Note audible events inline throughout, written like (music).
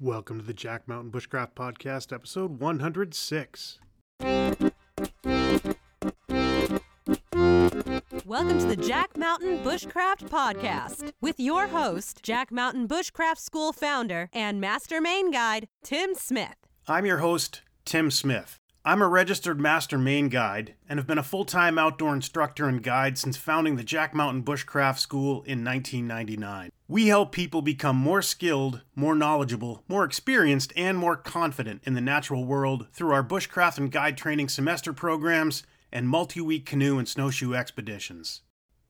Welcome to the Jack Mountain Bushcraft Podcast, episode 106. Welcome to the Jack Mountain Bushcraft Podcast with your host, Jack Mountain Bushcraft School founder and master Maine guide, Tim Smith. I'm your host, Tim Smith. I'm a registered master Maine guide and have been a full time outdoor instructor and guide since founding the Jack Mountain Bushcraft School in 1999. We help people become more skilled, more knowledgeable, more experienced, and more confident in the natural world through our bushcraft and guide training semester programs and multi week canoe and snowshoe expeditions.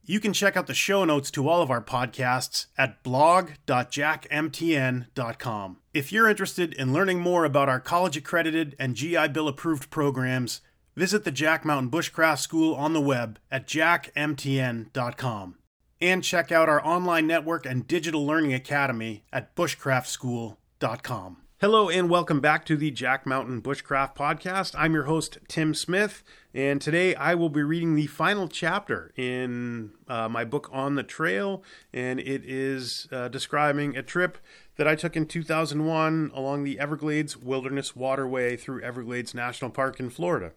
You can check out the show notes to all of our podcasts at blog.jackmtn.com. If you're interested in learning more about our college accredited and GI Bill approved programs, visit the Jack Mountain Bushcraft School on the web at jackmtn.com and check out our online network and digital learning academy at bushcraftschool.com. Hello and welcome back to the Jack Mountain Bushcraft Podcast. I'm your host, Tim Smith, and today I will be reading the final chapter in uh, my book On the Trail, and it is uh, describing a trip that I took in 2001 along the Everglades Wilderness Waterway through Everglades National Park in Florida.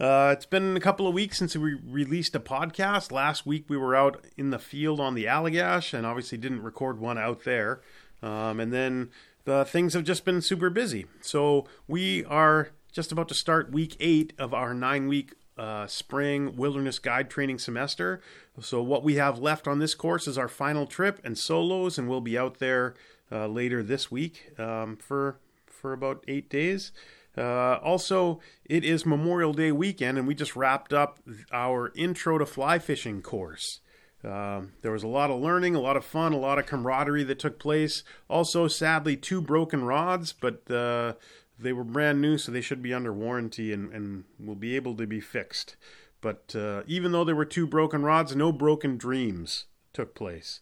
Uh, it's been a couple of weeks since we released a podcast. Last week we were out in the field on the Allagash and obviously didn't record one out there. Um, and then the things have just been super busy. So we are just about to start week eight of our nine week uh, spring wilderness guide training semester. So what we have left on this course is our final trip and solos, and we'll be out there uh, later this week um, for for about eight days. Uh, also, it is Memorial Day weekend, and we just wrapped up our Intro to Fly Fishing course. Um, there was a lot of learning, a lot of fun, a lot of camaraderie that took place. Also, sadly, two broken rods, but uh, they were brand new, so they should be under warranty and, and will be able to be fixed. But uh, even though there were two broken rods, no broken dreams took place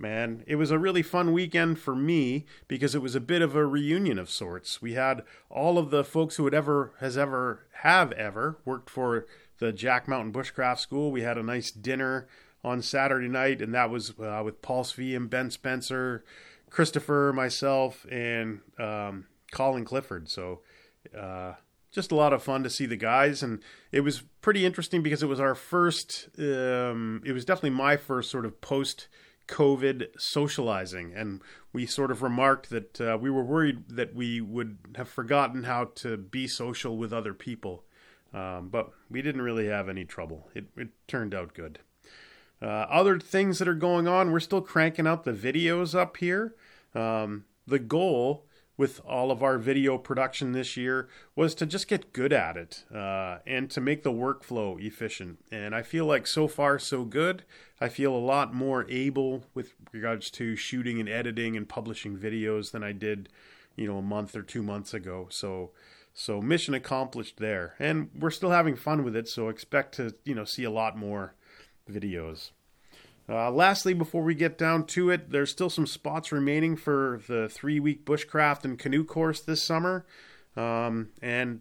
man. It was a really fun weekend for me because it was a bit of a reunion of sorts. We had all of the folks who had ever has ever have ever worked for the Jack Mountain Bushcraft School. We had a nice dinner on Saturday night, and that was uh, with Paul Svee and Ben Spencer, Christopher, myself, and um, Colin Clifford. So. Uh, just a lot of fun to see the guys and it was pretty interesting because it was our first um, it was definitely my first sort of post COVID socializing. And we sort of remarked that uh, we were worried that we would have forgotten how to be social with other people. Um, but we didn't really have any trouble. It, it turned out good. Uh, other things that are going on, we're still cranking out the videos up here. Um, the goal with all of our video production this year was to just get good at it uh, and to make the workflow efficient. And I feel like so far, so good. I feel a lot more able with regards to shooting and editing and publishing videos than I did, you know, a month or two months ago. So, so mission accomplished there. And we're still having fun with it. So expect to, you know, see a lot more videos. Uh, lastly, before we get down to it, there's still some spots remaining for the three week bushcraft and canoe course this summer. Um, and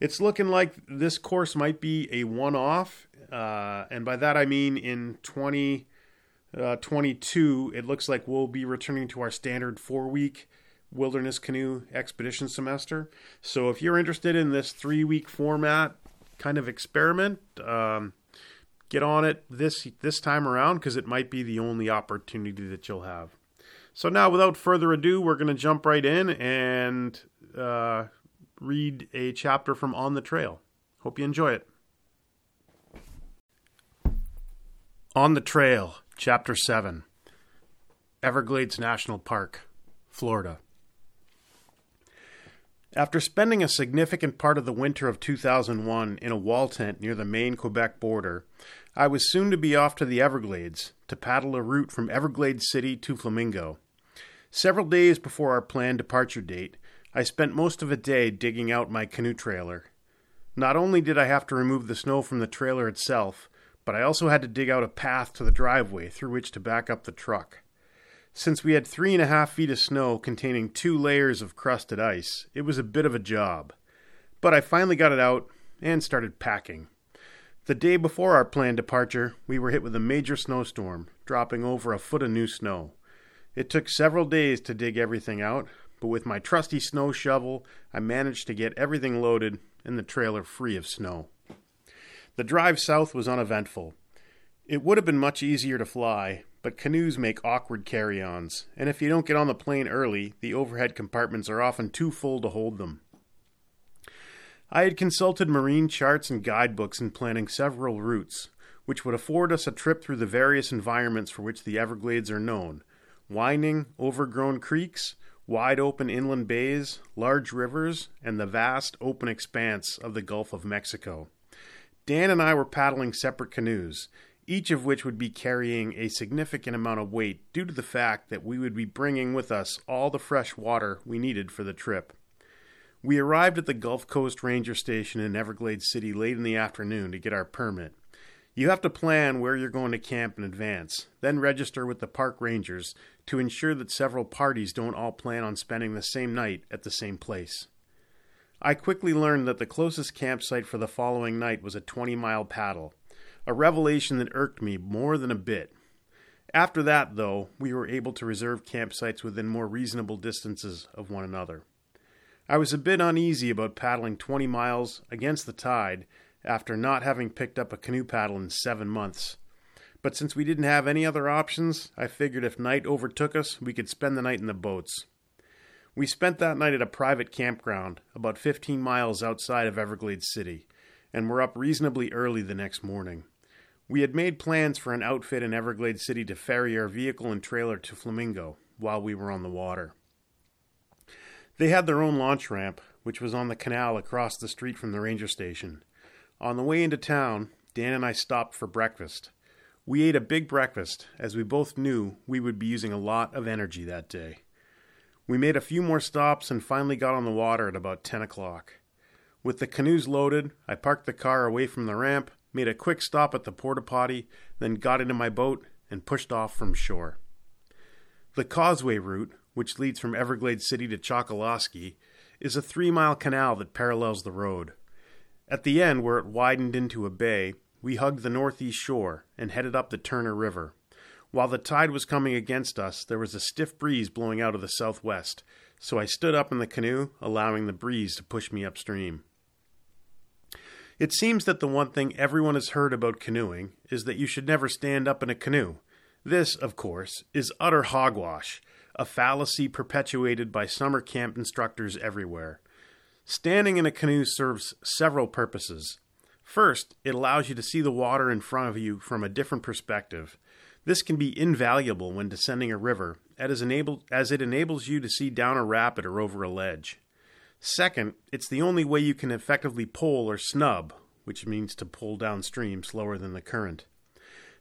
it's looking like this course might be a one off. Uh, and by that I mean in 2022, uh, it looks like we'll be returning to our standard four week wilderness canoe expedition semester. So if you're interested in this three week format kind of experiment, um, get on it this this time around because it might be the only opportunity that you'll have. So now, without further ado, we're going to jump right in and uh, read a chapter from On the Trail. Hope you enjoy it. On the Trail, Chapter 7 Everglades National Park, Florida. After spending a significant part of the winter of 2001 in a wall tent near the Maine Quebec border, I was soon to be off to the Everglades to paddle a route from Everglades City to Flamingo. Several days before our planned departure date, I spent most of a day digging out my canoe trailer. Not only did I have to remove the snow from the trailer itself, but I also had to dig out a path to the driveway through which to back up the truck. Since we had three and a half feet of snow containing two layers of crusted ice, it was a bit of a job. But I finally got it out and started packing. The day before our planned departure, we were hit with a major snowstorm, dropping over a foot of new snow. It took several days to dig everything out, but with my trusty snow shovel, I managed to get everything loaded and the trailer free of snow. The drive south was uneventful. It would have been much easier to fly, but canoes make awkward carry ons, and if you don't get on the plane early, the overhead compartments are often too full to hold them. I had consulted marine charts and guidebooks in planning several routes, which would afford us a trip through the various environments for which the Everglades are known winding, overgrown creeks, wide open inland bays, large rivers, and the vast open expanse of the Gulf of Mexico. Dan and I were paddling separate canoes, each of which would be carrying a significant amount of weight due to the fact that we would be bringing with us all the fresh water we needed for the trip. We arrived at the Gulf Coast Ranger Station in Everglades City late in the afternoon to get our permit. You have to plan where you're going to camp in advance, then register with the park rangers to ensure that several parties don't all plan on spending the same night at the same place. I quickly learned that the closest campsite for the following night was a 20 mile paddle, a revelation that irked me more than a bit. After that, though, we were able to reserve campsites within more reasonable distances of one another. I was a bit uneasy about paddling 20 miles against the tide after not having picked up a canoe paddle in seven months. But since we didn't have any other options, I figured if night overtook us, we could spend the night in the boats. We spent that night at a private campground about 15 miles outside of Everglades City, and were up reasonably early the next morning. We had made plans for an outfit in Everglades City to ferry our vehicle and trailer to Flamingo while we were on the water. They had their own launch ramp, which was on the canal across the street from the ranger station. On the way into town, Dan and I stopped for breakfast. We ate a big breakfast, as we both knew we would be using a lot of energy that day. We made a few more stops and finally got on the water at about 10 o'clock. With the canoes loaded, I parked the car away from the ramp, made a quick stop at the porta potty, then got into my boat and pushed off from shore. The Causeway route, which leads from Everglades City to Chokoloskee, is a three mile canal that parallels the road. At the end, where it widened into a bay, we hugged the northeast shore and headed up the Turner River. While the tide was coming against us, there was a stiff breeze blowing out of the southwest, so I stood up in the canoe, allowing the breeze to push me upstream. It seems that the one thing everyone has heard about canoeing is that you should never stand up in a canoe. This, of course, is utter hogwash, a fallacy perpetuated by summer camp instructors everywhere. Standing in a canoe serves several purposes. First, it allows you to see the water in front of you from a different perspective. This can be invaluable when descending a river, as it enables you to see down a rapid or over a ledge. Second, it's the only way you can effectively pull or snub, which means to pull downstream slower than the current.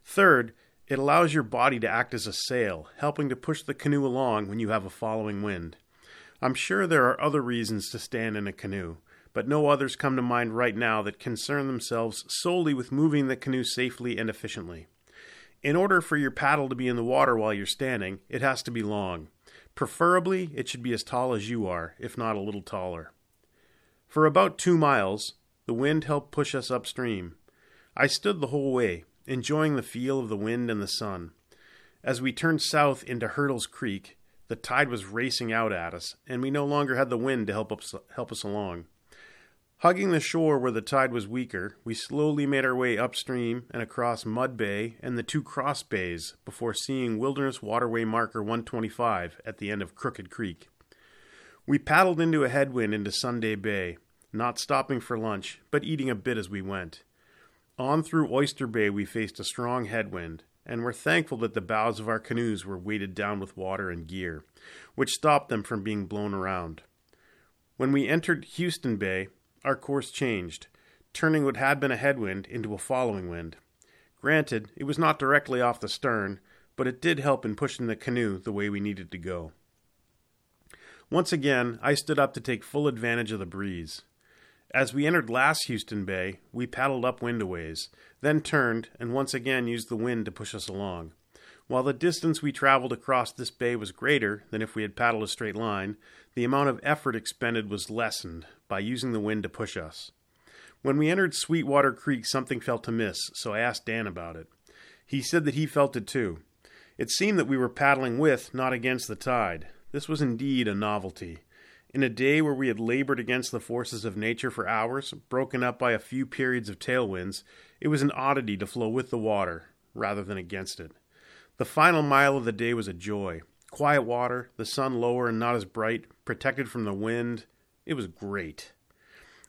Third, it allows your body to act as a sail, helping to push the canoe along when you have a following wind. I'm sure there are other reasons to stand in a canoe, but no others come to mind right now that concern themselves solely with moving the canoe safely and efficiently. In order for your paddle to be in the water while you're standing, it has to be long. Preferably, it should be as tall as you are, if not a little taller. For about two miles, the wind helped push us upstream. I stood the whole way, enjoying the feel of the wind and the sun. As we turned south into Hurddles Creek, the tide was racing out at us, and we no longer had the wind to help us, help us along. Hugging the shore where the tide was weaker, we slowly made our way upstream and across Mud Bay and the two cross bays before seeing Wilderness Waterway Marker 125 at the end of Crooked Creek. We paddled into a headwind into Sunday Bay, not stopping for lunch, but eating a bit as we went. On through Oyster Bay, we faced a strong headwind, and were thankful that the bows of our canoes were weighted down with water and gear, which stopped them from being blown around. When we entered Huston Bay, our course changed, turning what had been a headwind into a following wind. Granted, it was not directly off the stern, but it did help in pushing the canoe the way we needed to go. Once again, I stood up to take full advantage of the breeze. As we entered last Huston Bay, we paddled upwind a ways, then turned and once again used the wind to push us along. While the distance we traveled across this bay was greater than if we had paddled a straight line, the amount of effort expended was lessened by using the wind to push us. When we entered Sweetwater Creek, something felt amiss, so I asked Dan about it. He said that he felt it too. It seemed that we were paddling with, not against the tide. This was indeed a novelty. In a day where we had labored against the forces of nature for hours, broken up by a few periods of tailwinds, it was an oddity to flow with the water rather than against it. The final mile of the day was a joy. Quiet water, the sun lower and not as bright, protected from the wind. It was great.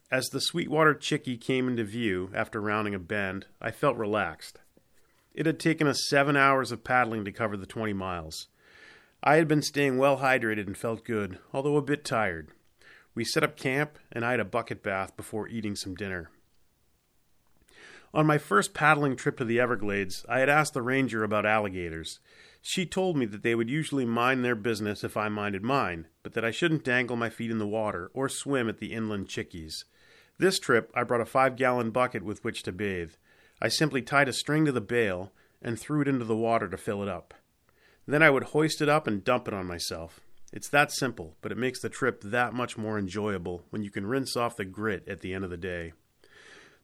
As the Sweetwater Chickee came into view after rounding a bend, I felt relaxed. It had taken us seven hours of paddling to cover the 20 miles. I had been staying well hydrated and felt good, although a bit tired. We set up camp, and I had a bucket bath before eating some dinner. On my first paddling trip to the Everglades, I had asked the ranger about alligators. She told me that they would usually mind their business if I minded mine, but that I shouldn't dangle my feet in the water or swim at the inland chickees. This trip, I brought a five gallon bucket with which to bathe. I simply tied a string to the bale and threw it into the water to fill it up. Then I would hoist it up and dump it on myself. It's that simple, but it makes the trip that much more enjoyable when you can rinse off the grit at the end of the day.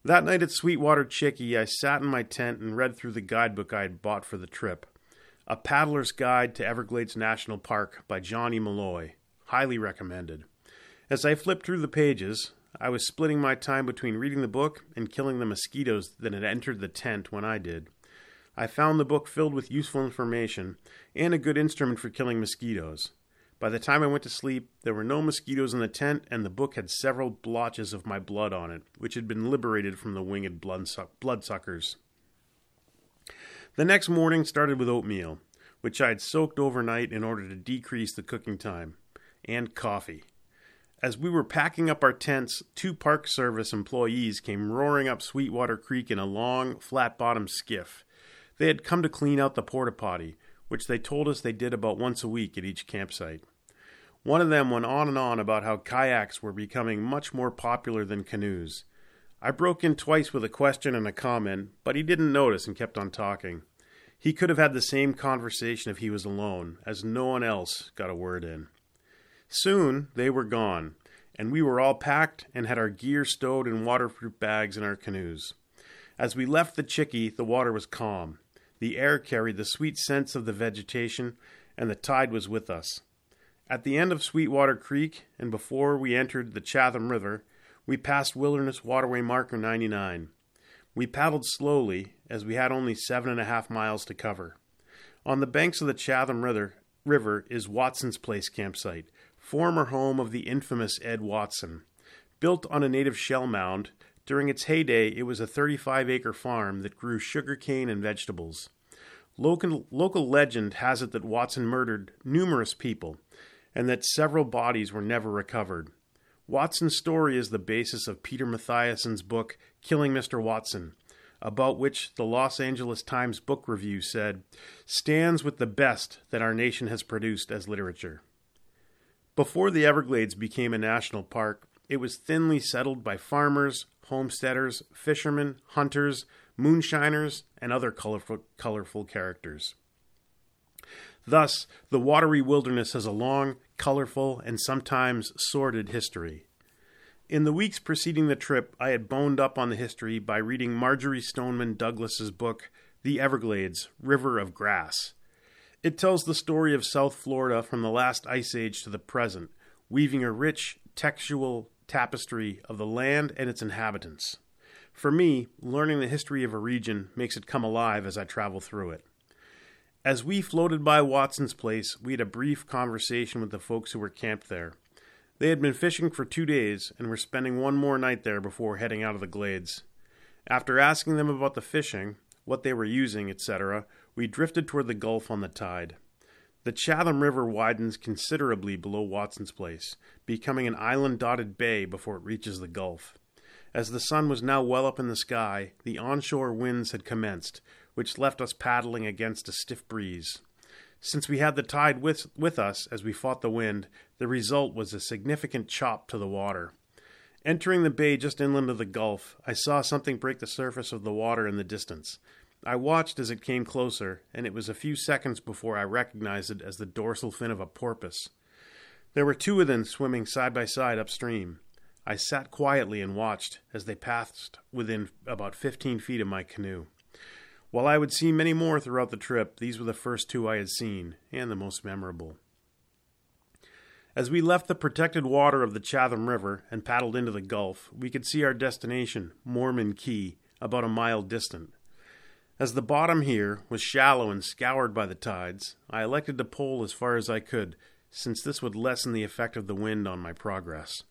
That night at Sweetwater Chickee, I sat in my tent and read through the guidebook I had bought for the trip A Paddler's Guide to Everglades National Park by Johnny Molloy. Highly recommended. As I flipped through the pages, I was splitting my time between reading the book and killing the mosquitoes that had entered the tent when I did. I found the book filled with useful information and a good instrument for killing mosquitoes. By the time I went to sleep, there were no mosquitoes in the tent, and the book had several blotches of my blood on it, which had been liberated from the winged bloodsuckers. The next morning started with oatmeal, which I had soaked overnight in order to decrease the cooking time, and coffee. As we were packing up our tents, two Park Service employees came roaring up Sweetwater Creek in a long, flat bottomed skiff. They had come to clean out the porta potty, which they told us they did about once a week at each campsite. One of them went on and on about how kayaks were becoming much more popular than canoes. I broke in twice with a question and a comment, but he didn't notice and kept on talking. He could have had the same conversation if he was alone, as no one else got a word in. Soon they were gone, and we were all packed and had our gear stowed in waterproof bags in our canoes. As we left the Chickee, the water was calm. The air carried the sweet scents of the vegetation, and the tide was with us. At the end of Sweetwater Creek, and before we entered the Chatham River, we passed Wilderness Waterway Marker 99. We paddled slowly, as we had only seven and a half miles to cover. On the banks of the Chatham River, is Watson's Place campsite, former home of the infamous Ed Watson. Built on a native shell mound, during its heyday it was a 35 acre farm that grew sugar cane and vegetables. Local, local legend has it that Watson murdered numerous people and that several bodies were never recovered. Watson's story is the basis of Peter Matthiessen's book Killing Mr. Watson, about which the Los Angeles Times Book Review said, stands with the best that our nation has produced as literature. Before the Everglades became a national park, it was thinly settled by farmers, homesteaders, fishermen, hunters, moonshiners, and other colorful, colorful characters. Thus, the watery wilderness has a long, colorful, and sometimes sordid history. In the weeks preceding the trip, I had boned up on the history by reading Marjory Stoneman Douglas's book, The Everglades River of Grass. It tells the story of South Florida from the last ice age to the present, weaving a rich textual tapestry of the land and its inhabitants. For me, learning the history of a region makes it come alive as I travel through it. As we floated by Watson's place, we had a brief conversation with the folks who were camped there. They had been fishing for two days and were spending one more night there before heading out of the glades. After asking them about the fishing, what they were using, etc., we drifted toward the Gulf on the tide. The Chatham River widens considerably below Watson's Place, becoming an island dotted bay before it reaches the Gulf. As the sun was now well up in the sky, the onshore winds had commenced, which left us paddling against a stiff breeze. Since we had the tide with, with us as we fought the wind, the result was a significant chop to the water. Entering the bay just inland of the Gulf, I saw something break the surface of the water in the distance. I watched as it came closer, and it was a few seconds before I recognized it as the dorsal fin of a porpoise. There were two of them swimming side by side upstream. I sat quietly and watched as they passed within about fifteen feet of my canoe. While I would see many more throughout the trip, these were the first two I had seen, and the most memorable. As we left the protected water of the Chatham River and paddled into the Gulf, we could see our destination, Mormon Key, about a mile distant. As the bottom here was shallow and scoured by the tides, I elected to pole as far as I could, since this would lessen the effect of the wind on my progress.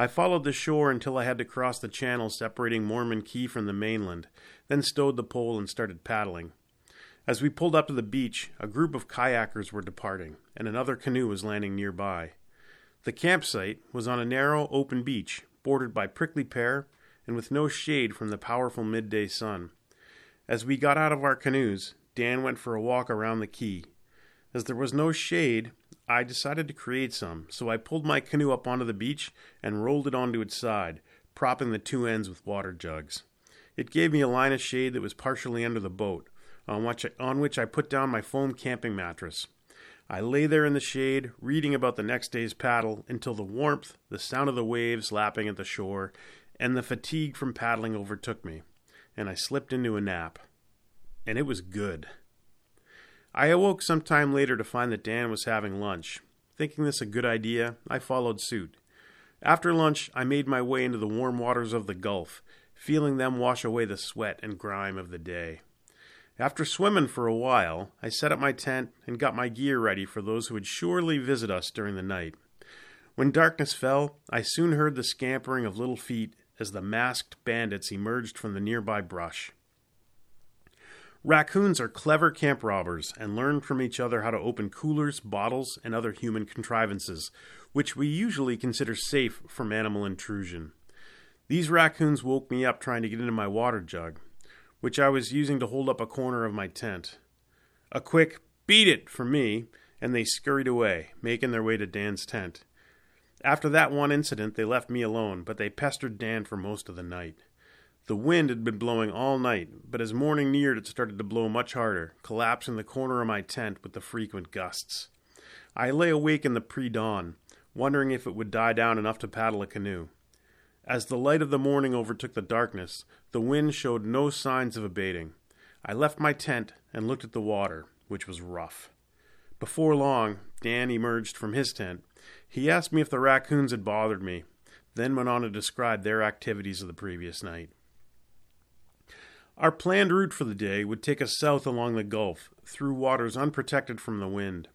I followed the shore until I had to cross the channel separating Mormon Key from the mainland, then stowed the pole and started paddling. As we pulled up to the beach, a group of kayakers were departing, and another canoe was landing nearby. The campsite was on a narrow, open beach, bordered by prickly pear and with no shade from the powerful midday sun. As we got out of our canoes, Dan went for a walk around the key. As there was no shade, I decided to create some, so I pulled my canoe up onto the beach and rolled it onto its side, propping the two ends with water jugs. It gave me a line of shade that was partially under the boat, on which I, on which I put down my foam camping mattress. I lay there in the shade, reading about the next day's paddle, until the warmth, the sound of the waves lapping at the shore, and the fatigue from paddling overtook me, and I slipped into a nap. And it was good. I awoke some time later to find that Dan was having lunch. Thinking this a good idea, I followed suit. After lunch, I made my way into the warm waters of the Gulf, feeling them wash away the sweat and grime of the day. After swimming for a while, I set up my tent and got my gear ready for those who would surely visit us during the night. When darkness fell, I soon heard the scampering of little feet as the masked bandits emerged from the nearby brush. Raccoons are clever camp robbers and learn from each other how to open coolers, bottles, and other human contrivances, which we usually consider safe from animal intrusion. These raccoons woke me up trying to get into my water jug, which I was using to hold up a corner of my tent. A quick beat it for me, and they scurried away, making their way to Dan's tent. After that one incident, they left me alone, but they pestered Dan for most of the night. The wind had been blowing all night, but as morning neared, it started to blow much harder, collapsing the corner of my tent with the frequent gusts. I lay awake in the pre dawn, wondering if it would die down enough to paddle a canoe. As the light of the morning overtook the darkness, the wind showed no signs of abating. I left my tent and looked at the water, which was rough. Before long, Dan emerged from his tent. He asked me if the raccoons had bothered me, then went on to describe their activities of the previous night. Our planned route for the day would take us south along the Gulf, through waters unprotected from the wind.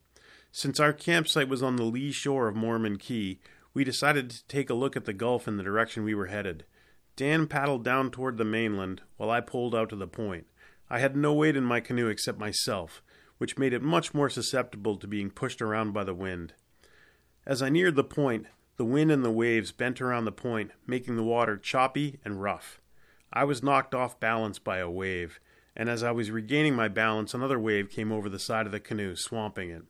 Since our campsite was on the lee shore of Mormon Key, we decided to take a look at the Gulf in the direction we were headed. Dan paddled down toward the mainland, while I pulled out to the point. I had no weight in my canoe except myself, which made it much more susceptible to being pushed around by the wind. As I neared the point, the wind and the waves bent around the point, making the water choppy and rough. I was knocked off balance by a wave, and as I was regaining my balance, another wave came over the side of the canoe, swamping it.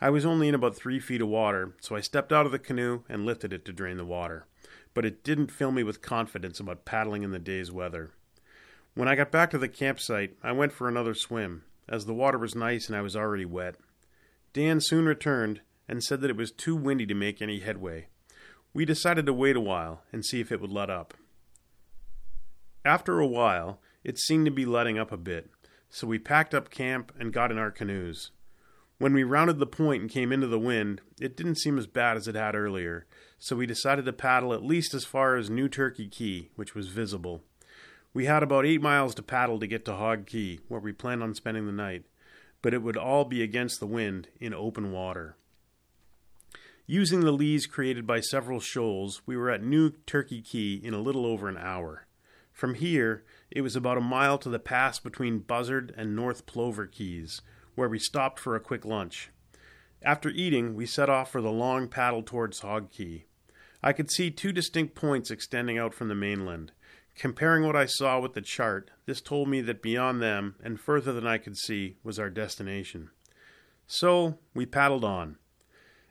I was only in about three feet of water, so I stepped out of the canoe and lifted it to drain the water. But it didn't fill me with confidence about paddling in the day's weather. When I got back to the campsite, I went for another swim, as the water was nice and I was already wet. Dan soon returned and said that it was too windy to make any headway. We decided to wait a while and see if it would let up. After a while, it seemed to be letting up a bit, so we packed up camp and got in our canoes. When we rounded the point and came into the wind, it didn't seem as bad as it had earlier, so we decided to paddle at least as far as New Turkey Key, which was visible. We had about eight miles to paddle to get to Hog Key, where we planned on spending the night, but it would all be against the wind in open water. Using the lees created by several shoals, we were at New Turkey Key in a little over an hour. From here, it was about a mile to the pass between Buzzard and North Plover Keys, where we stopped for a quick lunch. After eating, we set off for the long paddle towards Hog Key. I could see two distinct points extending out from the mainland. Comparing what I saw with the chart, this told me that beyond them, and further than I could see, was our destination. So we paddled on.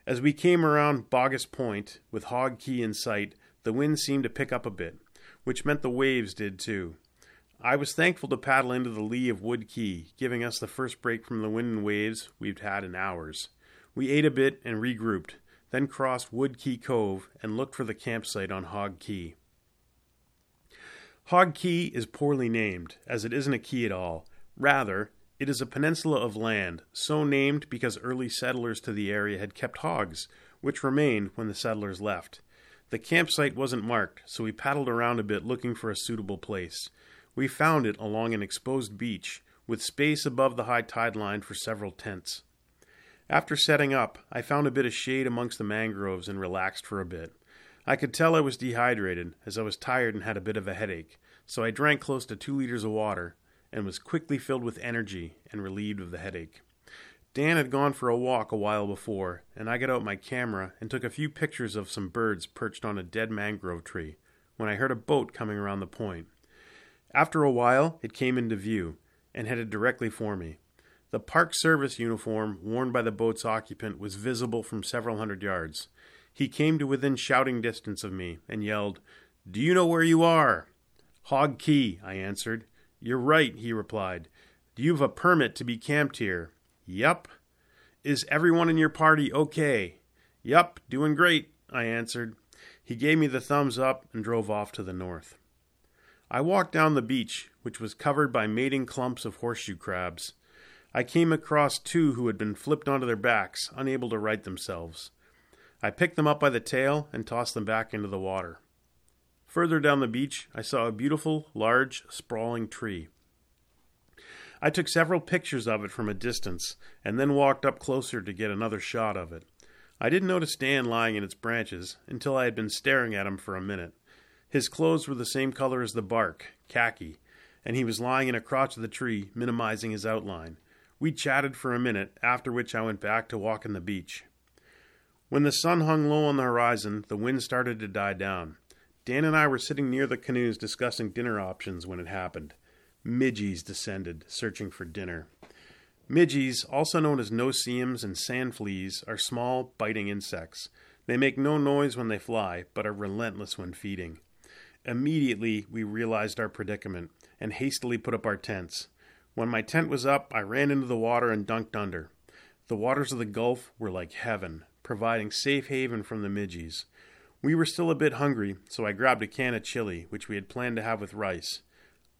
As we came around Bogus Point, with Hog Key in sight, the wind seemed to pick up a bit which meant the waves did too. I was thankful to paddle into the lee of Wood Key, giving us the first break from the wind and waves we'd had in hours. We ate a bit and regrouped, then crossed Wood Key Cove and looked for the campsite on Hog Key. Hog Key is poorly named, as it isn't a key at all, Rather, it is a peninsula of land, so named because early settlers to the area had kept hogs, which remained when the settlers left. The campsite wasn't marked, so we paddled around a bit looking for a suitable place. We found it along an exposed beach, with space above the high tide line for several tents. After setting up, I found a bit of shade amongst the mangroves and relaxed for a bit. I could tell I was dehydrated, as I was tired and had a bit of a headache, so I drank close to two liters of water and was quickly filled with energy and relieved of the headache. Dan had gone for a walk a while before, and I got out my camera and took a few pictures of some birds perched on a dead mangrove tree when I heard a boat coming around the point. After a while, it came into view and headed directly for me. The Park Service uniform worn by the boat's occupant was visible from several hundred yards. He came to within shouting distance of me and yelled, Do you know where you are? Hog Key, I answered. You're right, he replied. Do you have a permit to be camped here? Yup. Is everyone in your party okay? Yup, doing great, I answered. He gave me the thumbs up and drove off to the north. I walked down the beach, which was covered by mating clumps of horseshoe crabs. I came across two who had been flipped onto their backs, unable to right themselves. I picked them up by the tail and tossed them back into the water. Further down the beach, I saw a beautiful, large, sprawling tree. I took several pictures of it from a distance and then walked up closer to get another shot of it. I didn't notice Dan lying in its branches until I had been staring at him for a minute. His clothes were the same color as the bark, khaki, and he was lying in a crotch of the tree, minimizing his outline. We chatted for a minute, after which I went back to walking the beach. When the sun hung low on the horizon, the wind started to die down. Dan and I were sitting near the canoes discussing dinner options when it happened. Midges descended, searching for dinner. Midges, also known as no-see-ums and sand fleas, are small, biting insects. They make no noise when they fly, but are relentless when feeding. Immediately, we realized our predicament and hastily put up our tents. When my tent was up, I ran into the water and dunked under. The waters of the Gulf were like heaven, providing safe haven from the midges. We were still a bit hungry, so I grabbed a can of chili, which we had planned to have with rice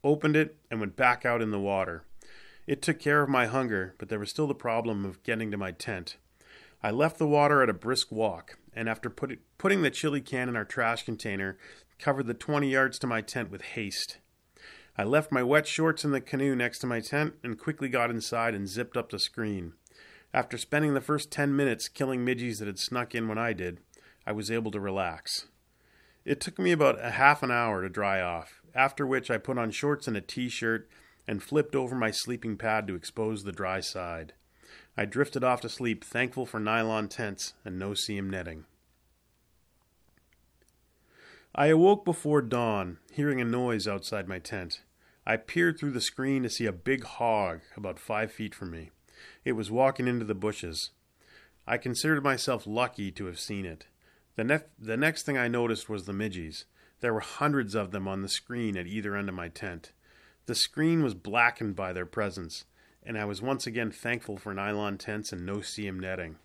opened it, and went back out in the water. It took care of my hunger, but there was still the problem of getting to my tent. I left the water at a brisk walk, and after put putting the chili can in our trash container, covered the 20 yards to my tent with haste. I left my wet shorts in the canoe next to my tent and quickly got inside and zipped up the screen. After spending the first 10 minutes killing midges that had snuck in when I did, I was able to relax. It took me about a half an hour to dry off, after which I put on shorts and a t shirt and flipped over my sleeping pad to expose the dry side. I drifted off to sleep, thankful for nylon tents and no-see-um netting. I awoke before dawn, hearing a noise outside my tent. I peered through the screen to see a big hog about five feet from me. It was walking into the bushes. I considered myself lucky to have seen it. The, ne- the next thing I noticed was the midges. There were hundreds of them on the screen at either end of my tent. The screen was blackened by their presence, and I was once again thankful for nylon tents and no-see-um netting.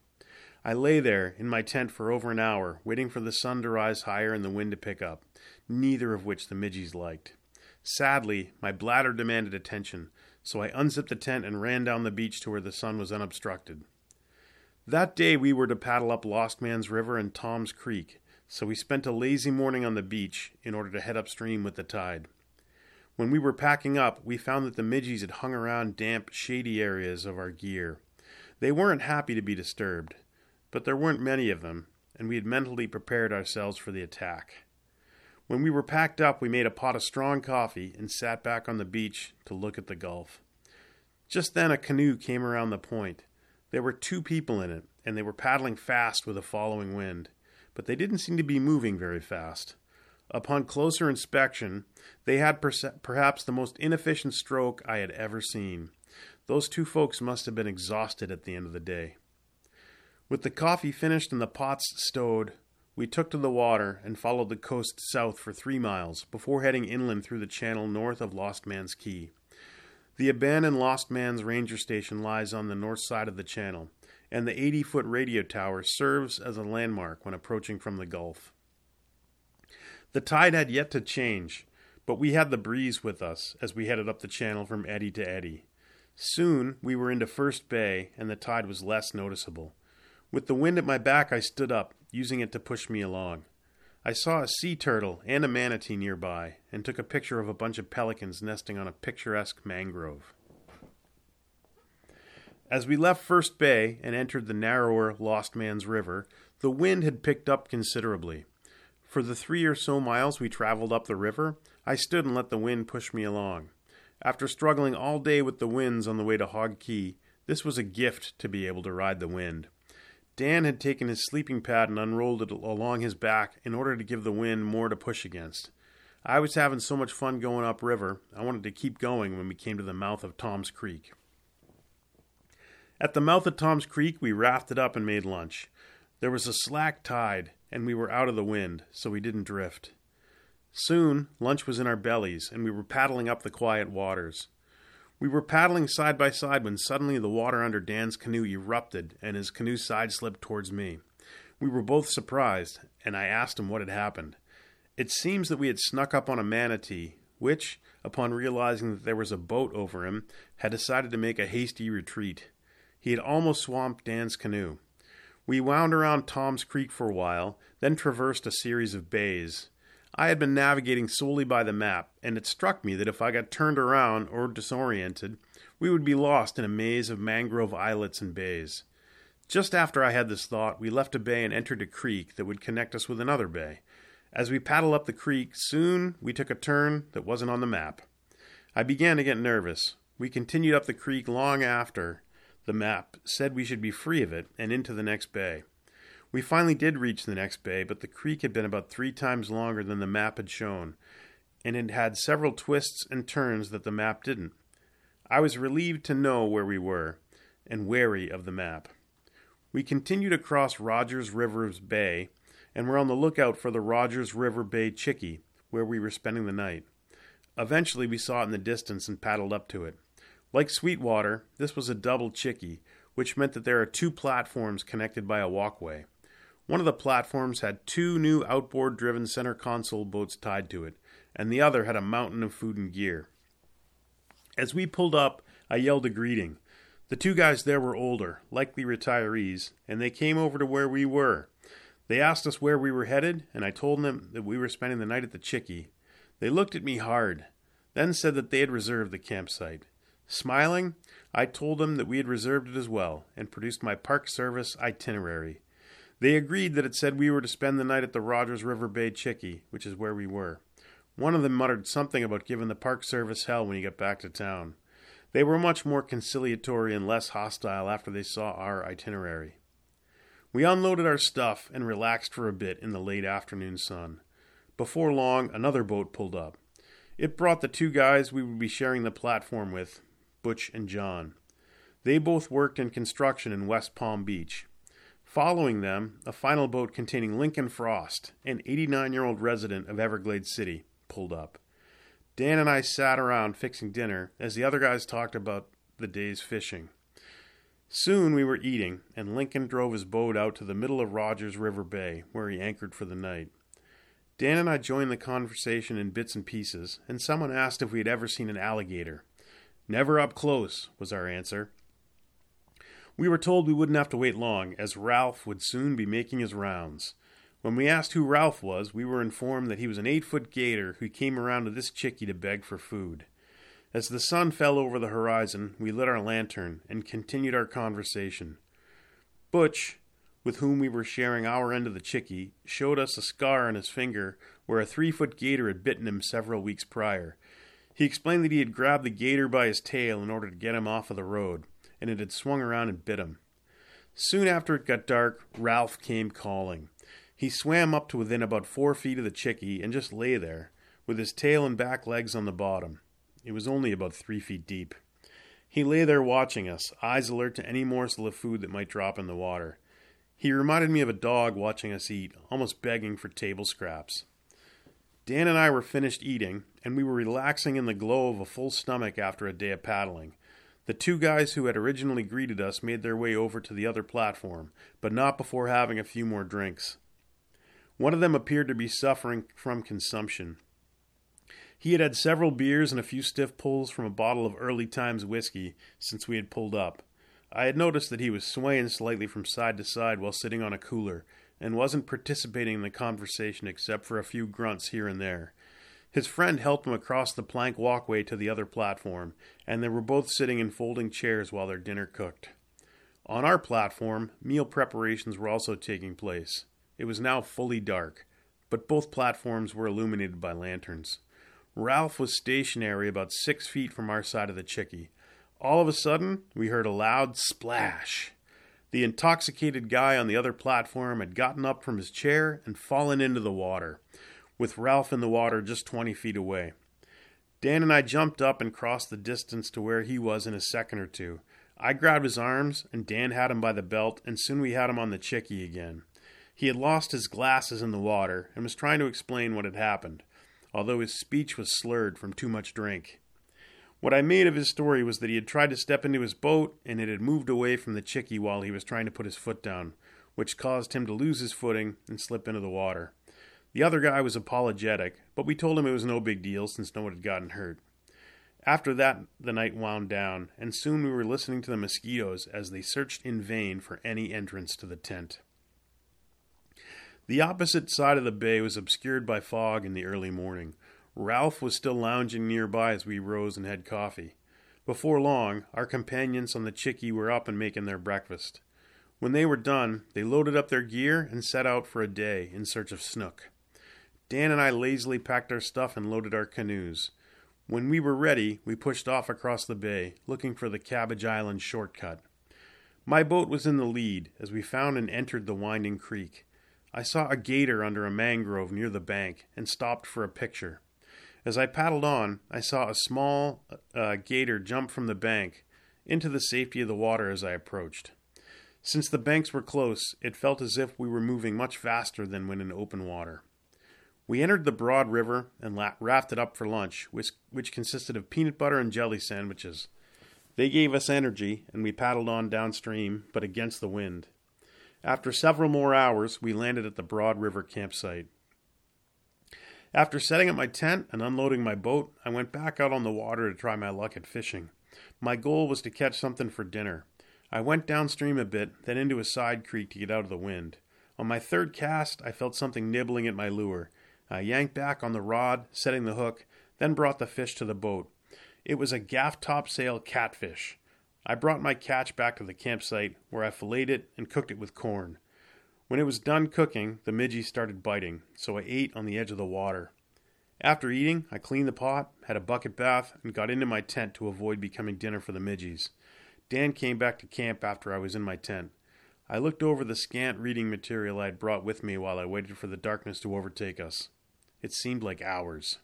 I lay there in my tent for over an hour, waiting for the sun to rise higher and the wind to pick up, neither of which the midges liked. Sadly, my bladder demanded attention, so I unzipped the tent and ran down the beach to where the sun was unobstructed. That day we were to paddle up Lost Man's River and Tom's Creek, so we spent a lazy morning on the beach in order to head upstream with the tide. When we were packing up, we found that the midges had hung around damp, shady areas of our gear. They weren't happy to be disturbed, but there weren't many of them, and we had mentally prepared ourselves for the attack. When we were packed up, we made a pot of strong coffee and sat back on the beach to look at the Gulf. Just then, a canoe came around the point. There were two people in it, and they were paddling fast with a following wind but they didn't seem to be moving very fast. Upon closer inspection, they had perhaps the most inefficient stroke I had ever seen. Those two folks must have been exhausted at the end of the day. With the coffee finished and the pots stowed, we took to the water and followed the coast south for three miles before heading inland through the channel north of Lost Man's Key. The abandoned Lost Man's Ranger Station lies on the north side of the channel, and the 80 foot radio tower serves as a landmark when approaching from the Gulf. The tide had yet to change, but we had the breeze with us as we headed up the channel from eddy to eddy. Soon we were into First Bay, and the tide was less noticeable. With the wind at my back, I stood up, using it to push me along. I saw a sea turtle and a manatee nearby, and took a picture of a bunch of pelicans nesting on a picturesque mangrove. As we left First Bay and entered the narrower Lost Man's River, the wind had picked up considerably. For the three or so miles we traveled up the river, I stood and let the wind push me along. After struggling all day with the winds on the way to Hog Key, this was a gift to be able to ride the wind. Dan had taken his sleeping pad and unrolled it along his back in order to give the wind more to push against. I was having so much fun going upriver, I wanted to keep going when we came to the mouth of Tom's Creek. At the mouth of Tom's Creek, we rafted up and made lunch. There was a slack tide, and we were out of the wind, so we didn't drift. Soon, lunch was in our bellies, and we were paddling up the quiet waters. We were paddling side by side when suddenly the water under Dan's canoe erupted and his canoe side slipped towards me. We were both surprised, and I asked him what had happened. It seems that we had snuck up on a manatee, which, upon realizing that there was a boat over him, had decided to make a hasty retreat. He had almost swamped Dan's canoe. We wound around Tom's Creek for a while, then traversed a series of bays. I had been navigating solely by the map, and it struck me that if I got turned around or disoriented, we would be lost in a maze of mangrove islets and bays. Just after I had this thought, we left a bay and entered a creek that would connect us with another bay. As we paddled up the creek, soon we took a turn that wasn't on the map. I began to get nervous. We continued up the creek long after the map said we should be free of it and into the next bay. We finally did reach the next bay, but the creek had been about three times longer than the map had shown, and it had several twists and turns that the map didn't. I was relieved to know where we were, and wary of the map. We continued across Rogers River's Bay, and were on the lookout for the Rogers River Bay Chickee, where we were spending the night. Eventually, we saw it in the distance and paddled up to it. Like Sweetwater, this was a double chickee, which meant that there are two platforms connected by a walkway. One of the platforms had two new outboard driven center console boats tied to it, and the other had a mountain of food and gear. As we pulled up, I yelled a greeting. The two guys there were older, likely retirees, and they came over to where we were. They asked us where we were headed, and I told them that we were spending the night at the Chickee. They looked at me hard, then said that they had reserved the campsite. Smiling, I told them that we had reserved it as well, and produced my Park Service itinerary. They agreed that it said we were to spend the night at the Rogers River Bay Chickee, which is where we were. One of them muttered something about giving the Park Service hell when he got back to town. They were much more conciliatory and less hostile after they saw our itinerary. We unloaded our stuff and relaxed for a bit in the late afternoon sun. Before long, another boat pulled up. It brought the two guys we would be sharing the platform with, Butch and John. They both worked in construction in West Palm Beach. Following them, a final boat containing Lincoln Frost, an 89 year old resident of Everglades City, pulled up. Dan and I sat around fixing dinner as the other guys talked about the day's fishing. Soon we were eating, and Lincoln drove his boat out to the middle of Rogers River Bay, where he anchored for the night. Dan and I joined the conversation in bits and pieces, and someone asked if we had ever seen an alligator. Never up close, was our answer. We were told we wouldn't have to wait long, as Ralph would soon be making his rounds. When we asked who Ralph was, we were informed that he was an eight foot gator who came around to this chickee to beg for food. As the sun fell over the horizon, we lit our lantern and continued our conversation. Butch, with whom we were sharing our end of the chickee, showed us a scar on his finger where a three foot gator had bitten him several weeks prior. He explained that he had grabbed the gator by his tail in order to get him off of the road and it had swung around and bit him. Soon after it got dark, Ralph came calling. He swam up to within about four feet of the chickee and just lay there, with his tail and back legs on the bottom. It was only about three feet deep. He lay there watching us, eyes alert to any morsel of food that might drop in the water. He reminded me of a dog watching us eat, almost begging for table scraps. Dan and I were finished eating, and we were relaxing in the glow of a full stomach after a day of paddling. The two guys who had originally greeted us made their way over to the other platform, but not before having a few more drinks. One of them appeared to be suffering from consumption. He had had several beers and a few stiff pulls from a bottle of early times whiskey since we had pulled up. I had noticed that he was swaying slightly from side to side while sitting on a cooler, and wasn't participating in the conversation except for a few grunts here and there. His friend helped him across the plank walkway to the other platform, and they were both sitting in folding chairs while their dinner cooked. On our platform, meal preparations were also taking place. It was now fully dark, but both platforms were illuminated by lanterns. Ralph was stationary about six feet from our side of the chickee. All of a sudden, we heard a loud splash. The intoxicated guy on the other platform had gotten up from his chair and fallen into the water with Ralph in the water just 20 feet away. Dan and I jumped up and crossed the distance to where he was in a second or two. I grabbed his arms, and Dan had him by the belt, and soon we had him on the chickee again. He had lost his glasses in the water and was trying to explain what had happened, although his speech was slurred from too much drink. What I made of his story was that he had tried to step into his boat and it had moved away from the chickee while he was trying to put his foot down, which caused him to lose his footing and slip into the water. The other guy was apologetic, but we told him it was no big deal since no one had gotten hurt. After that, the night wound down, and soon we were listening to the mosquitoes as they searched in vain for any entrance to the tent. The opposite side of the bay was obscured by fog in the early morning. Ralph was still lounging nearby as we rose and had coffee. Before long, our companions on the Chickee were up and making their breakfast. When they were done, they loaded up their gear and set out for a day in search of snook. Dan and I lazily packed our stuff and loaded our canoes. When we were ready, we pushed off across the bay, looking for the Cabbage Island shortcut. My boat was in the lead as we found and entered the winding creek. I saw a gator under a mangrove near the bank and stopped for a picture. As I paddled on, I saw a small uh, gator jump from the bank into the safety of the water as I approached. Since the banks were close, it felt as if we were moving much faster than when in open water. We entered the broad river and la- rafted up for lunch, which, which consisted of peanut butter and jelly sandwiches. They gave us energy, and we paddled on downstream, but against the wind. After several more hours, we landed at the Broad River campsite. After setting up my tent and unloading my boat, I went back out on the water to try my luck at fishing. My goal was to catch something for dinner. I went downstream a bit, then into a side creek to get out of the wind. On my third cast, I felt something nibbling at my lure. I yanked back on the rod, setting the hook, then brought the fish to the boat. It was a gaff topsail catfish. I brought my catch back to the campsite, where I filleted it and cooked it with corn. When it was done cooking, the midges started biting, so I ate on the edge of the water. After eating, I cleaned the pot, had a bucket bath, and got into my tent to avoid becoming dinner for the midges. Dan came back to camp after I was in my tent. I looked over the scant reading material I had brought with me while I waited for the darkness to overtake us. It seemed like hours.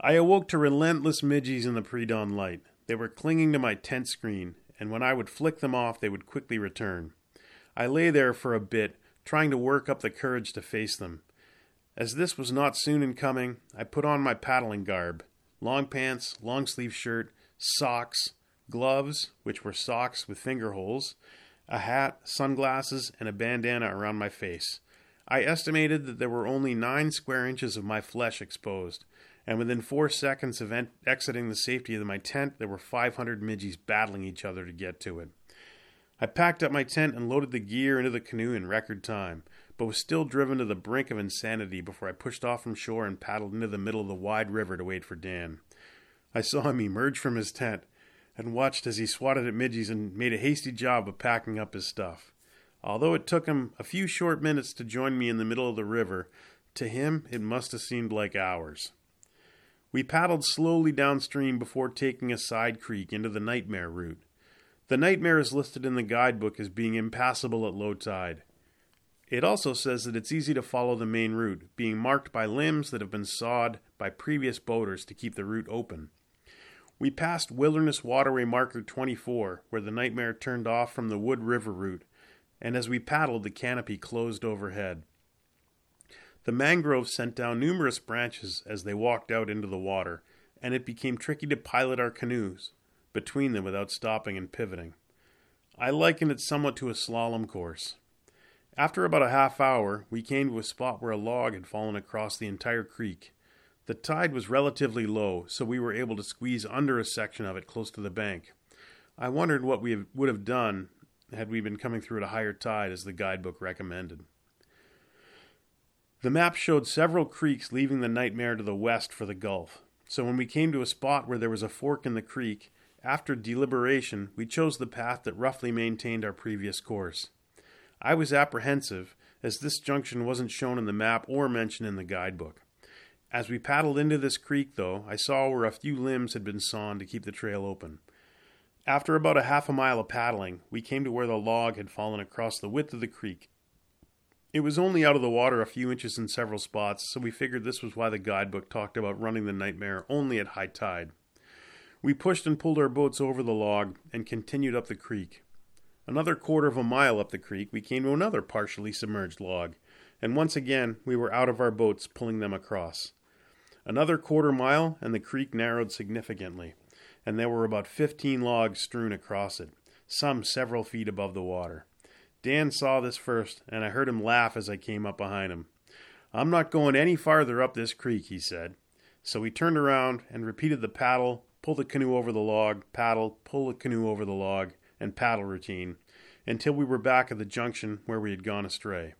I awoke to relentless midges in the pre dawn light. They were clinging to my tent screen, and when I would flick them off, they would quickly return. I lay there for a bit, trying to work up the courage to face them. As this was not soon in coming, I put on my paddling garb long pants, long sleeve shirt, socks, gloves, which were socks with finger holes, a hat, sunglasses, and a bandana around my face. I estimated that there were only nine square inches of my flesh exposed, and within four seconds of en- exiting the safety of my tent, there were 500 midges battling each other to get to it. I packed up my tent and loaded the gear into the canoe in record time, but was still driven to the brink of insanity before I pushed off from shore and paddled into the middle of the wide river to wait for Dan. I saw him emerge from his tent and watched as he swatted at midges and made a hasty job of packing up his stuff. Although it took him a few short minutes to join me in the middle of the river, to him it must have seemed like hours. We paddled slowly downstream before taking a side creek into the Nightmare route. The Nightmare is listed in the guidebook as being impassable at low tide. It also says that it's easy to follow the main route, being marked by limbs that have been sawed by previous boaters to keep the route open. We passed Wilderness Waterway Marker 24, where the Nightmare turned off from the Wood River route, and as we paddled, the canopy closed overhead. The mangroves sent down numerous branches as they walked out into the water, and it became tricky to pilot our canoes between them without stopping and pivoting. I likened it somewhat to a slalom course. After about a half hour, we came to a spot where a log had fallen across the entire creek. The tide was relatively low, so we were able to squeeze under a section of it close to the bank. I wondered what we would have done had we been coming through at a higher tide as the guidebook recommended. The map showed several creeks leaving the nightmare to the west for the Gulf, so when we came to a spot where there was a fork in the creek, after deliberation, we chose the path that roughly maintained our previous course. I was apprehensive, as this junction wasn't shown in the map or mentioned in the guidebook. As we paddled into this creek, though, I saw where a few limbs had been sawn to keep the trail open. After about a half a mile of paddling, we came to where the log had fallen across the width of the creek. It was only out of the water a few inches in several spots, so we figured this was why the guidebook talked about running the nightmare only at high tide. We pushed and pulled our boats over the log and continued up the creek. Another quarter of a mile up the creek, we came to another partially submerged log, and once again we were out of our boats pulling them across. Another quarter mile, and the creek narrowed significantly, and there were about fifteen logs strewn across it, some several feet above the water. Dan saw this first, and I heard him laugh as I came up behind him. I'm not going any farther up this creek, he said. So we turned around and repeated the paddle, pull the canoe over the log, paddle, pull the canoe over the log, and paddle routine until we were back at the junction where we had gone astray.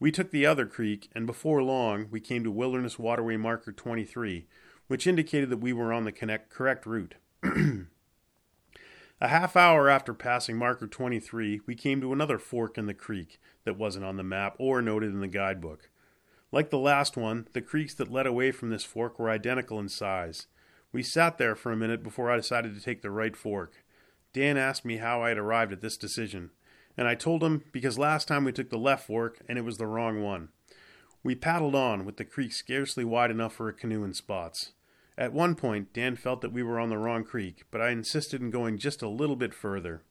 We took the other creek, and before long we came to Wilderness Waterway Marker 23, which indicated that we were on the correct route. (clears throat) a half hour after passing Marker 23, we came to another fork in the creek that wasn't on the map or noted in the guidebook. Like the last one, the creeks that led away from this fork were identical in size. We sat there for a minute before I decided to take the right fork. Dan asked me how I had arrived at this decision, and I told him because last time we took the left fork and it was the wrong one. We paddled on, with the creek scarcely wide enough for a canoe in spots. At one point, Dan felt that we were on the wrong creek, but I insisted in going just a little bit further.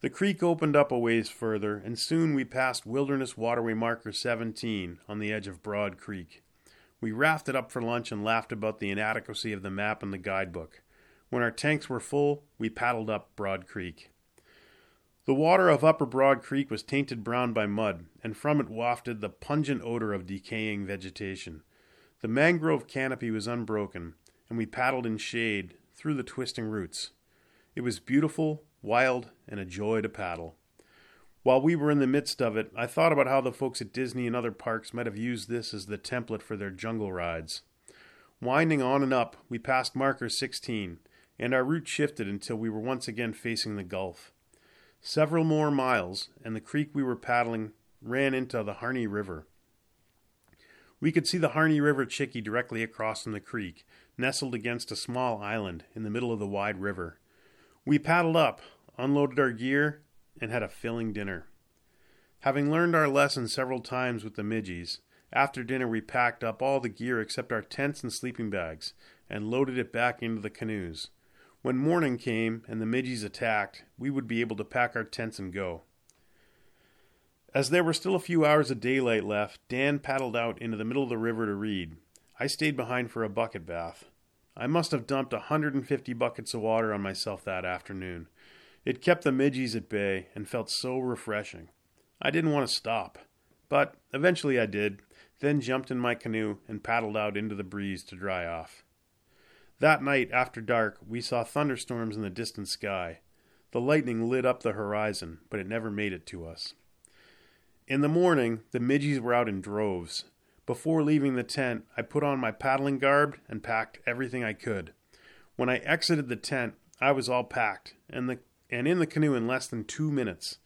The creek opened up a ways further, and soon we passed Wilderness Waterway Marker 17 on the edge of Broad Creek. We rafted up for lunch and laughed about the inadequacy of the map and the guidebook. When our tanks were full, we paddled up Broad Creek. The water of Upper Broad Creek was tainted brown by mud, and from it wafted the pungent odor of decaying vegetation. The mangrove canopy was unbroken, and we paddled in shade through the twisting roots. It was beautiful, wild, and a joy to paddle. While we were in the midst of it, I thought about how the folks at Disney and other parks might have used this as the template for their jungle rides. Winding on and up, we passed marker 16, and our route shifted until we were once again facing the Gulf. Several more miles, and the creek we were paddling ran into the Harney River. We could see the Harney River Chickee directly across from the creek, nestled against a small island in the middle of the wide river. We paddled up, unloaded our gear, and had a filling dinner. Having learned our lesson several times with the midgies, after dinner we packed up all the gear except our tents and sleeping bags and loaded it back into the canoes. When morning came and the midgies attacked, we would be able to pack our tents and go. As there were still a few hours of daylight left, Dan paddled out into the middle of the river to read. I stayed behind for a bucket bath. I must have dumped a 150 buckets of water on myself that afternoon. It kept the midgies at bay and felt so refreshing. I didn't want to stop, but eventually I did, then jumped in my canoe and paddled out into the breeze to dry off. That night, after dark, we saw thunderstorms in the distant sky. The lightning lit up the horizon, but it never made it to us. In the morning, the midgies were out in droves. Before leaving the tent, I put on my paddling garb and packed everything I could. When I exited the tent, I was all packed, and the and in the canoe in less than two minutes.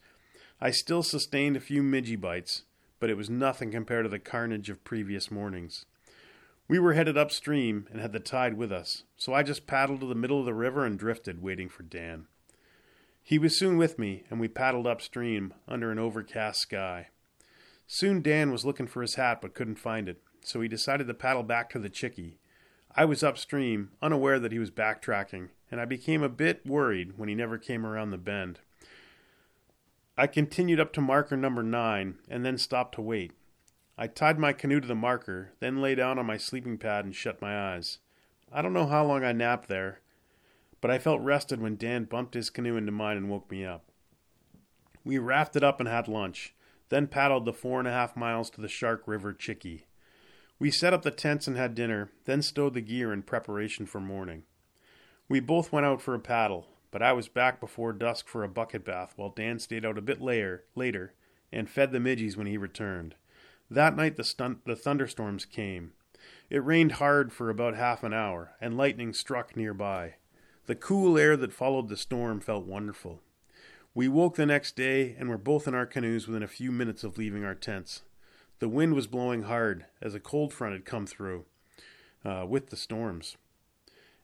I still sustained a few midgie bites, but it was nothing compared to the carnage of previous mornings. We were headed upstream and had the tide with us, so I just paddled to the middle of the river and drifted, waiting for Dan. He was soon with me, and we paddled upstream under an overcast sky. Soon Dan was looking for his hat but couldn't find it, so he decided to paddle back to the Chickee. I was upstream, unaware that he was backtracking, and I became a bit worried when he never came around the bend. I continued up to marker number nine and then stopped to wait. I tied my canoe to the marker, then lay down on my sleeping pad and shut my eyes. I don't know how long I napped there, but I felt rested when Dan bumped his canoe into mine and woke me up. We rafted up and had lunch, then paddled the four and a half miles to the Shark River Chickee. We set up the tents and had dinner, then stowed the gear in preparation for morning. We both went out for a paddle, but I was back before dusk for a bucket bath while Dan stayed out a bit later, later and fed the midgies when he returned. That night the, stun- the thunderstorms came. It rained hard for about half an hour, and lightning struck nearby. The cool air that followed the storm felt wonderful. We woke the next day and were both in our canoes within a few minutes of leaving our tents. The wind was blowing hard as a cold front had come through uh, with the storms.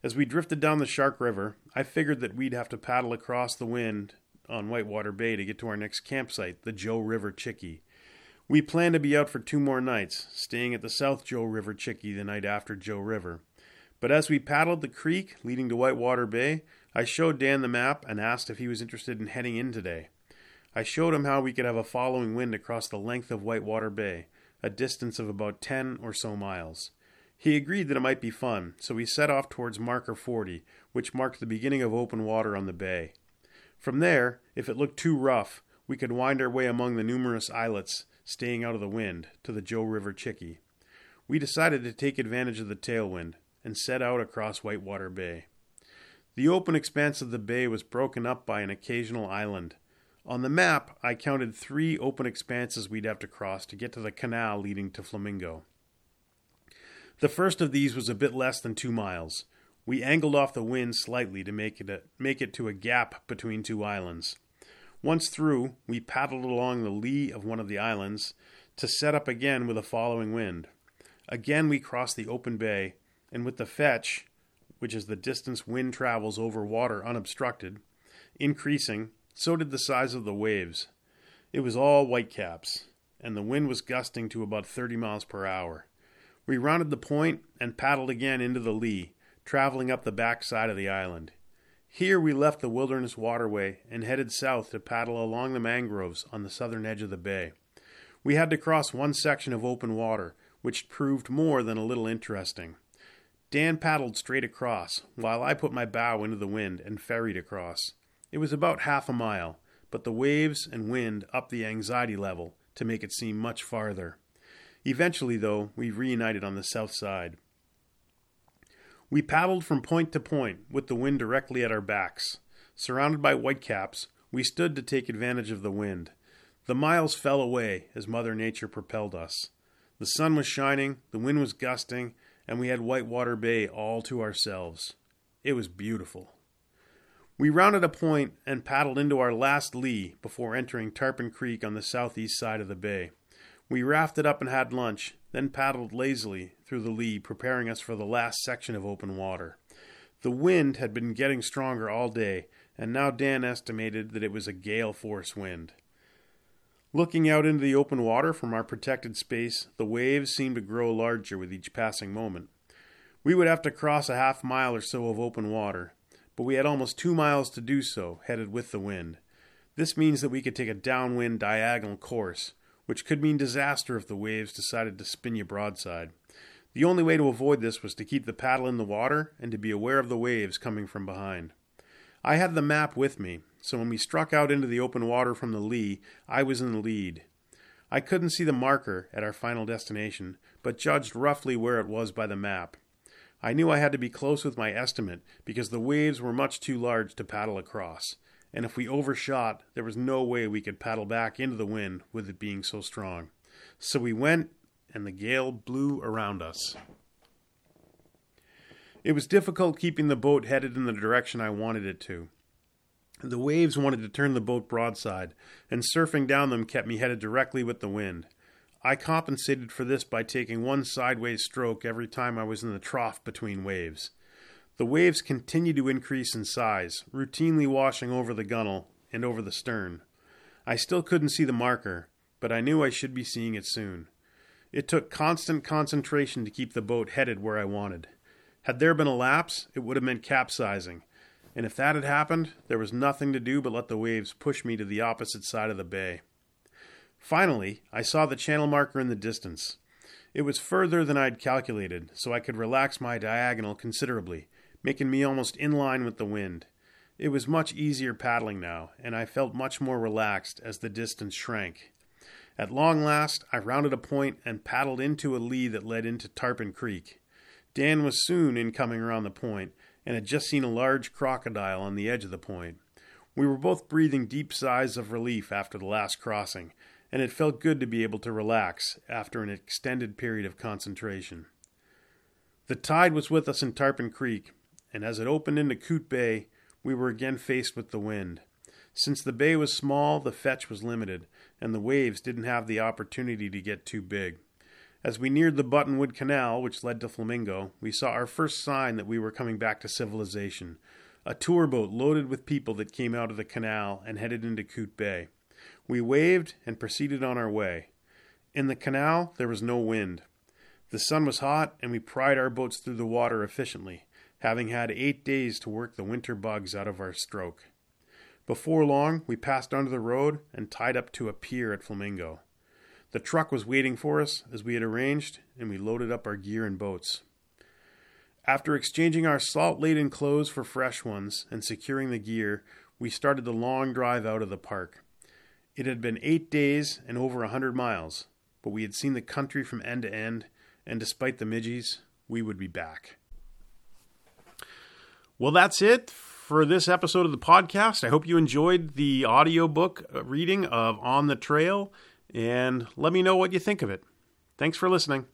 As we drifted down the Shark River, I figured that we'd have to paddle across the wind on Whitewater Bay to get to our next campsite, the Joe River Chickee. We planned to be out for two more nights, staying at the South Joe River Chickee the night after Joe River. But as we paddled the creek leading to Whitewater Bay, I showed Dan the map and asked if he was interested in heading in today. I showed him how we could have a following wind across the length of Whitewater Bay, a distance of about 10 or so miles. He agreed that it might be fun, so we set off towards Marker 40, which marked the beginning of open water on the bay. From there, if it looked too rough, we could wind our way among the numerous islets, staying out of the wind, to the Joe River Chickee. We decided to take advantage of the tailwind and set out across Whitewater Bay. The open expanse of the bay was broken up by an occasional island. On the map, I counted three open expanses we'd have to cross to get to the canal leading to Flamingo. The first of these was a bit less than two miles. We angled off the wind slightly to make it, a, make it to a gap between two islands. Once through, we paddled along the lee of one of the islands to set up again with a following wind. Again, we crossed the open bay, and with the fetch, which is the distance wind travels over water unobstructed, increasing, so did the size of the waves. It was all whitecaps, and the wind was gusting to about 30 miles per hour. We rounded the point and paddled again into the lee, traveling up the back side of the island. Here we left the wilderness waterway and headed south to paddle along the mangroves on the southern edge of the bay. We had to cross one section of open water, which proved more than a little interesting. Dan paddled straight across, while I put my bow into the wind and ferried across. It was about half a mile, but the waves and wind upped the anxiety level to make it seem much farther. Eventually, though, we reunited on the south side. We paddled from point to point with the wind directly at our backs. Surrounded by whitecaps, we stood to take advantage of the wind. The miles fell away as Mother Nature propelled us. The sun was shining, the wind was gusting, and we had Whitewater Bay all to ourselves. It was beautiful. We rounded a point and paddled into our last lee before entering Tarpon Creek on the southeast side of the bay. We rafted up and had lunch, then paddled lazily through the lee, preparing us for the last section of open water. The wind had been getting stronger all day, and now Dan estimated that it was a gale force wind. Looking out into the open water from our protected space, the waves seemed to grow larger with each passing moment. We would have to cross a half mile or so of open water, but we had almost two miles to do so, headed with the wind. This means that we could take a downwind diagonal course, which could mean disaster if the waves decided to spin you broadside. The only way to avoid this was to keep the paddle in the water and to be aware of the waves coming from behind. I had the map with me, so when we struck out into the open water from the lee, I was in the lead. I couldn't see the marker at our final destination, but judged roughly where it was by the map. I knew I had to be close with my estimate because the waves were much too large to paddle across, and if we overshot, there was no way we could paddle back into the wind with it being so strong. So we went, and the gale blew around us. It was difficult keeping the boat headed in the direction I wanted it to. The waves wanted to turn the boat broadside, and surfing down them kept me headed directly with the wind. I compensated for this by taking one sideways stroke every time I was in the trough between waves. The waves continued to increase in size, routinely washing over the gunwale and over the stern. I still couldn't see the marker, but I knew I should be seeing it soon. It took constant concentration to keep the boat headed where I wanted. Had there been a lapse, it would have meant capsizing, and if that had happened, there was nothing to do but let the waves push me to the opposite side of the bay. Finally, I saw the channel marker in the distance. It was further than I'd calculated, so I could relax my diagonal considerably, making me almost in line with the wind. It was much easier paddling now, and I felt much more relaxed as the distance shrank. At long last, I rounded a point and paddled into a lee that led into Tarpon Creek. Dan was soon in coming around the point and had just seen a large crocodile on the edge of the point. We were both breathing deep sighs of relief after the last crossing, and it felt good to be able to relax after an extended period of concentration. The tide was with us in Tarpon Creek, and as it opened into Coot Bay, we were again faced with the wind. Since the bay was small, the fetch was limited, and the waves didn't have the opportunity to get too big. As we neared the Buttonwood Canal, which led to Flamingo, we saw our first sign that we were coming back to civilization. A tour boat loaded with people that came out of the canal and headed into Coot Bay. We waved and proceeded on our way. In the canal, there was no wind. The sun was hot, and we pried our boats through the water efficiently, having had eight days to work the winter bugs out of our stroke. Before long, we passed under the road and tied up to a pier at Flamingo. The truck was waiting for us as we had arranged, and we loaded up our gear and boats. After exchanging our salt laden clothes for fresh ones and securing the gear, we started the long drive out of the park. It had been eight days and over a hundred miles, but we had seen the country from end to end, and despite the midges, we would be back. Well, that's it for this episode of the podcast. I hope you enjoyed the audiobook uh, reading of On the Trail, and let me know what you think of it. Thanks for listening.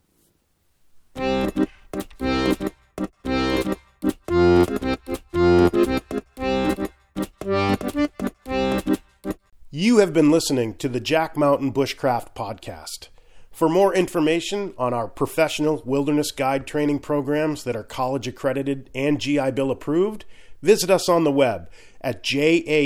You have been listening to the Jack Mountain Bushcraft Podcast. For more information on our professional wilderness guide training programs that are college accredited and GI Bill approved, Visit us on the web at jackmtn.com.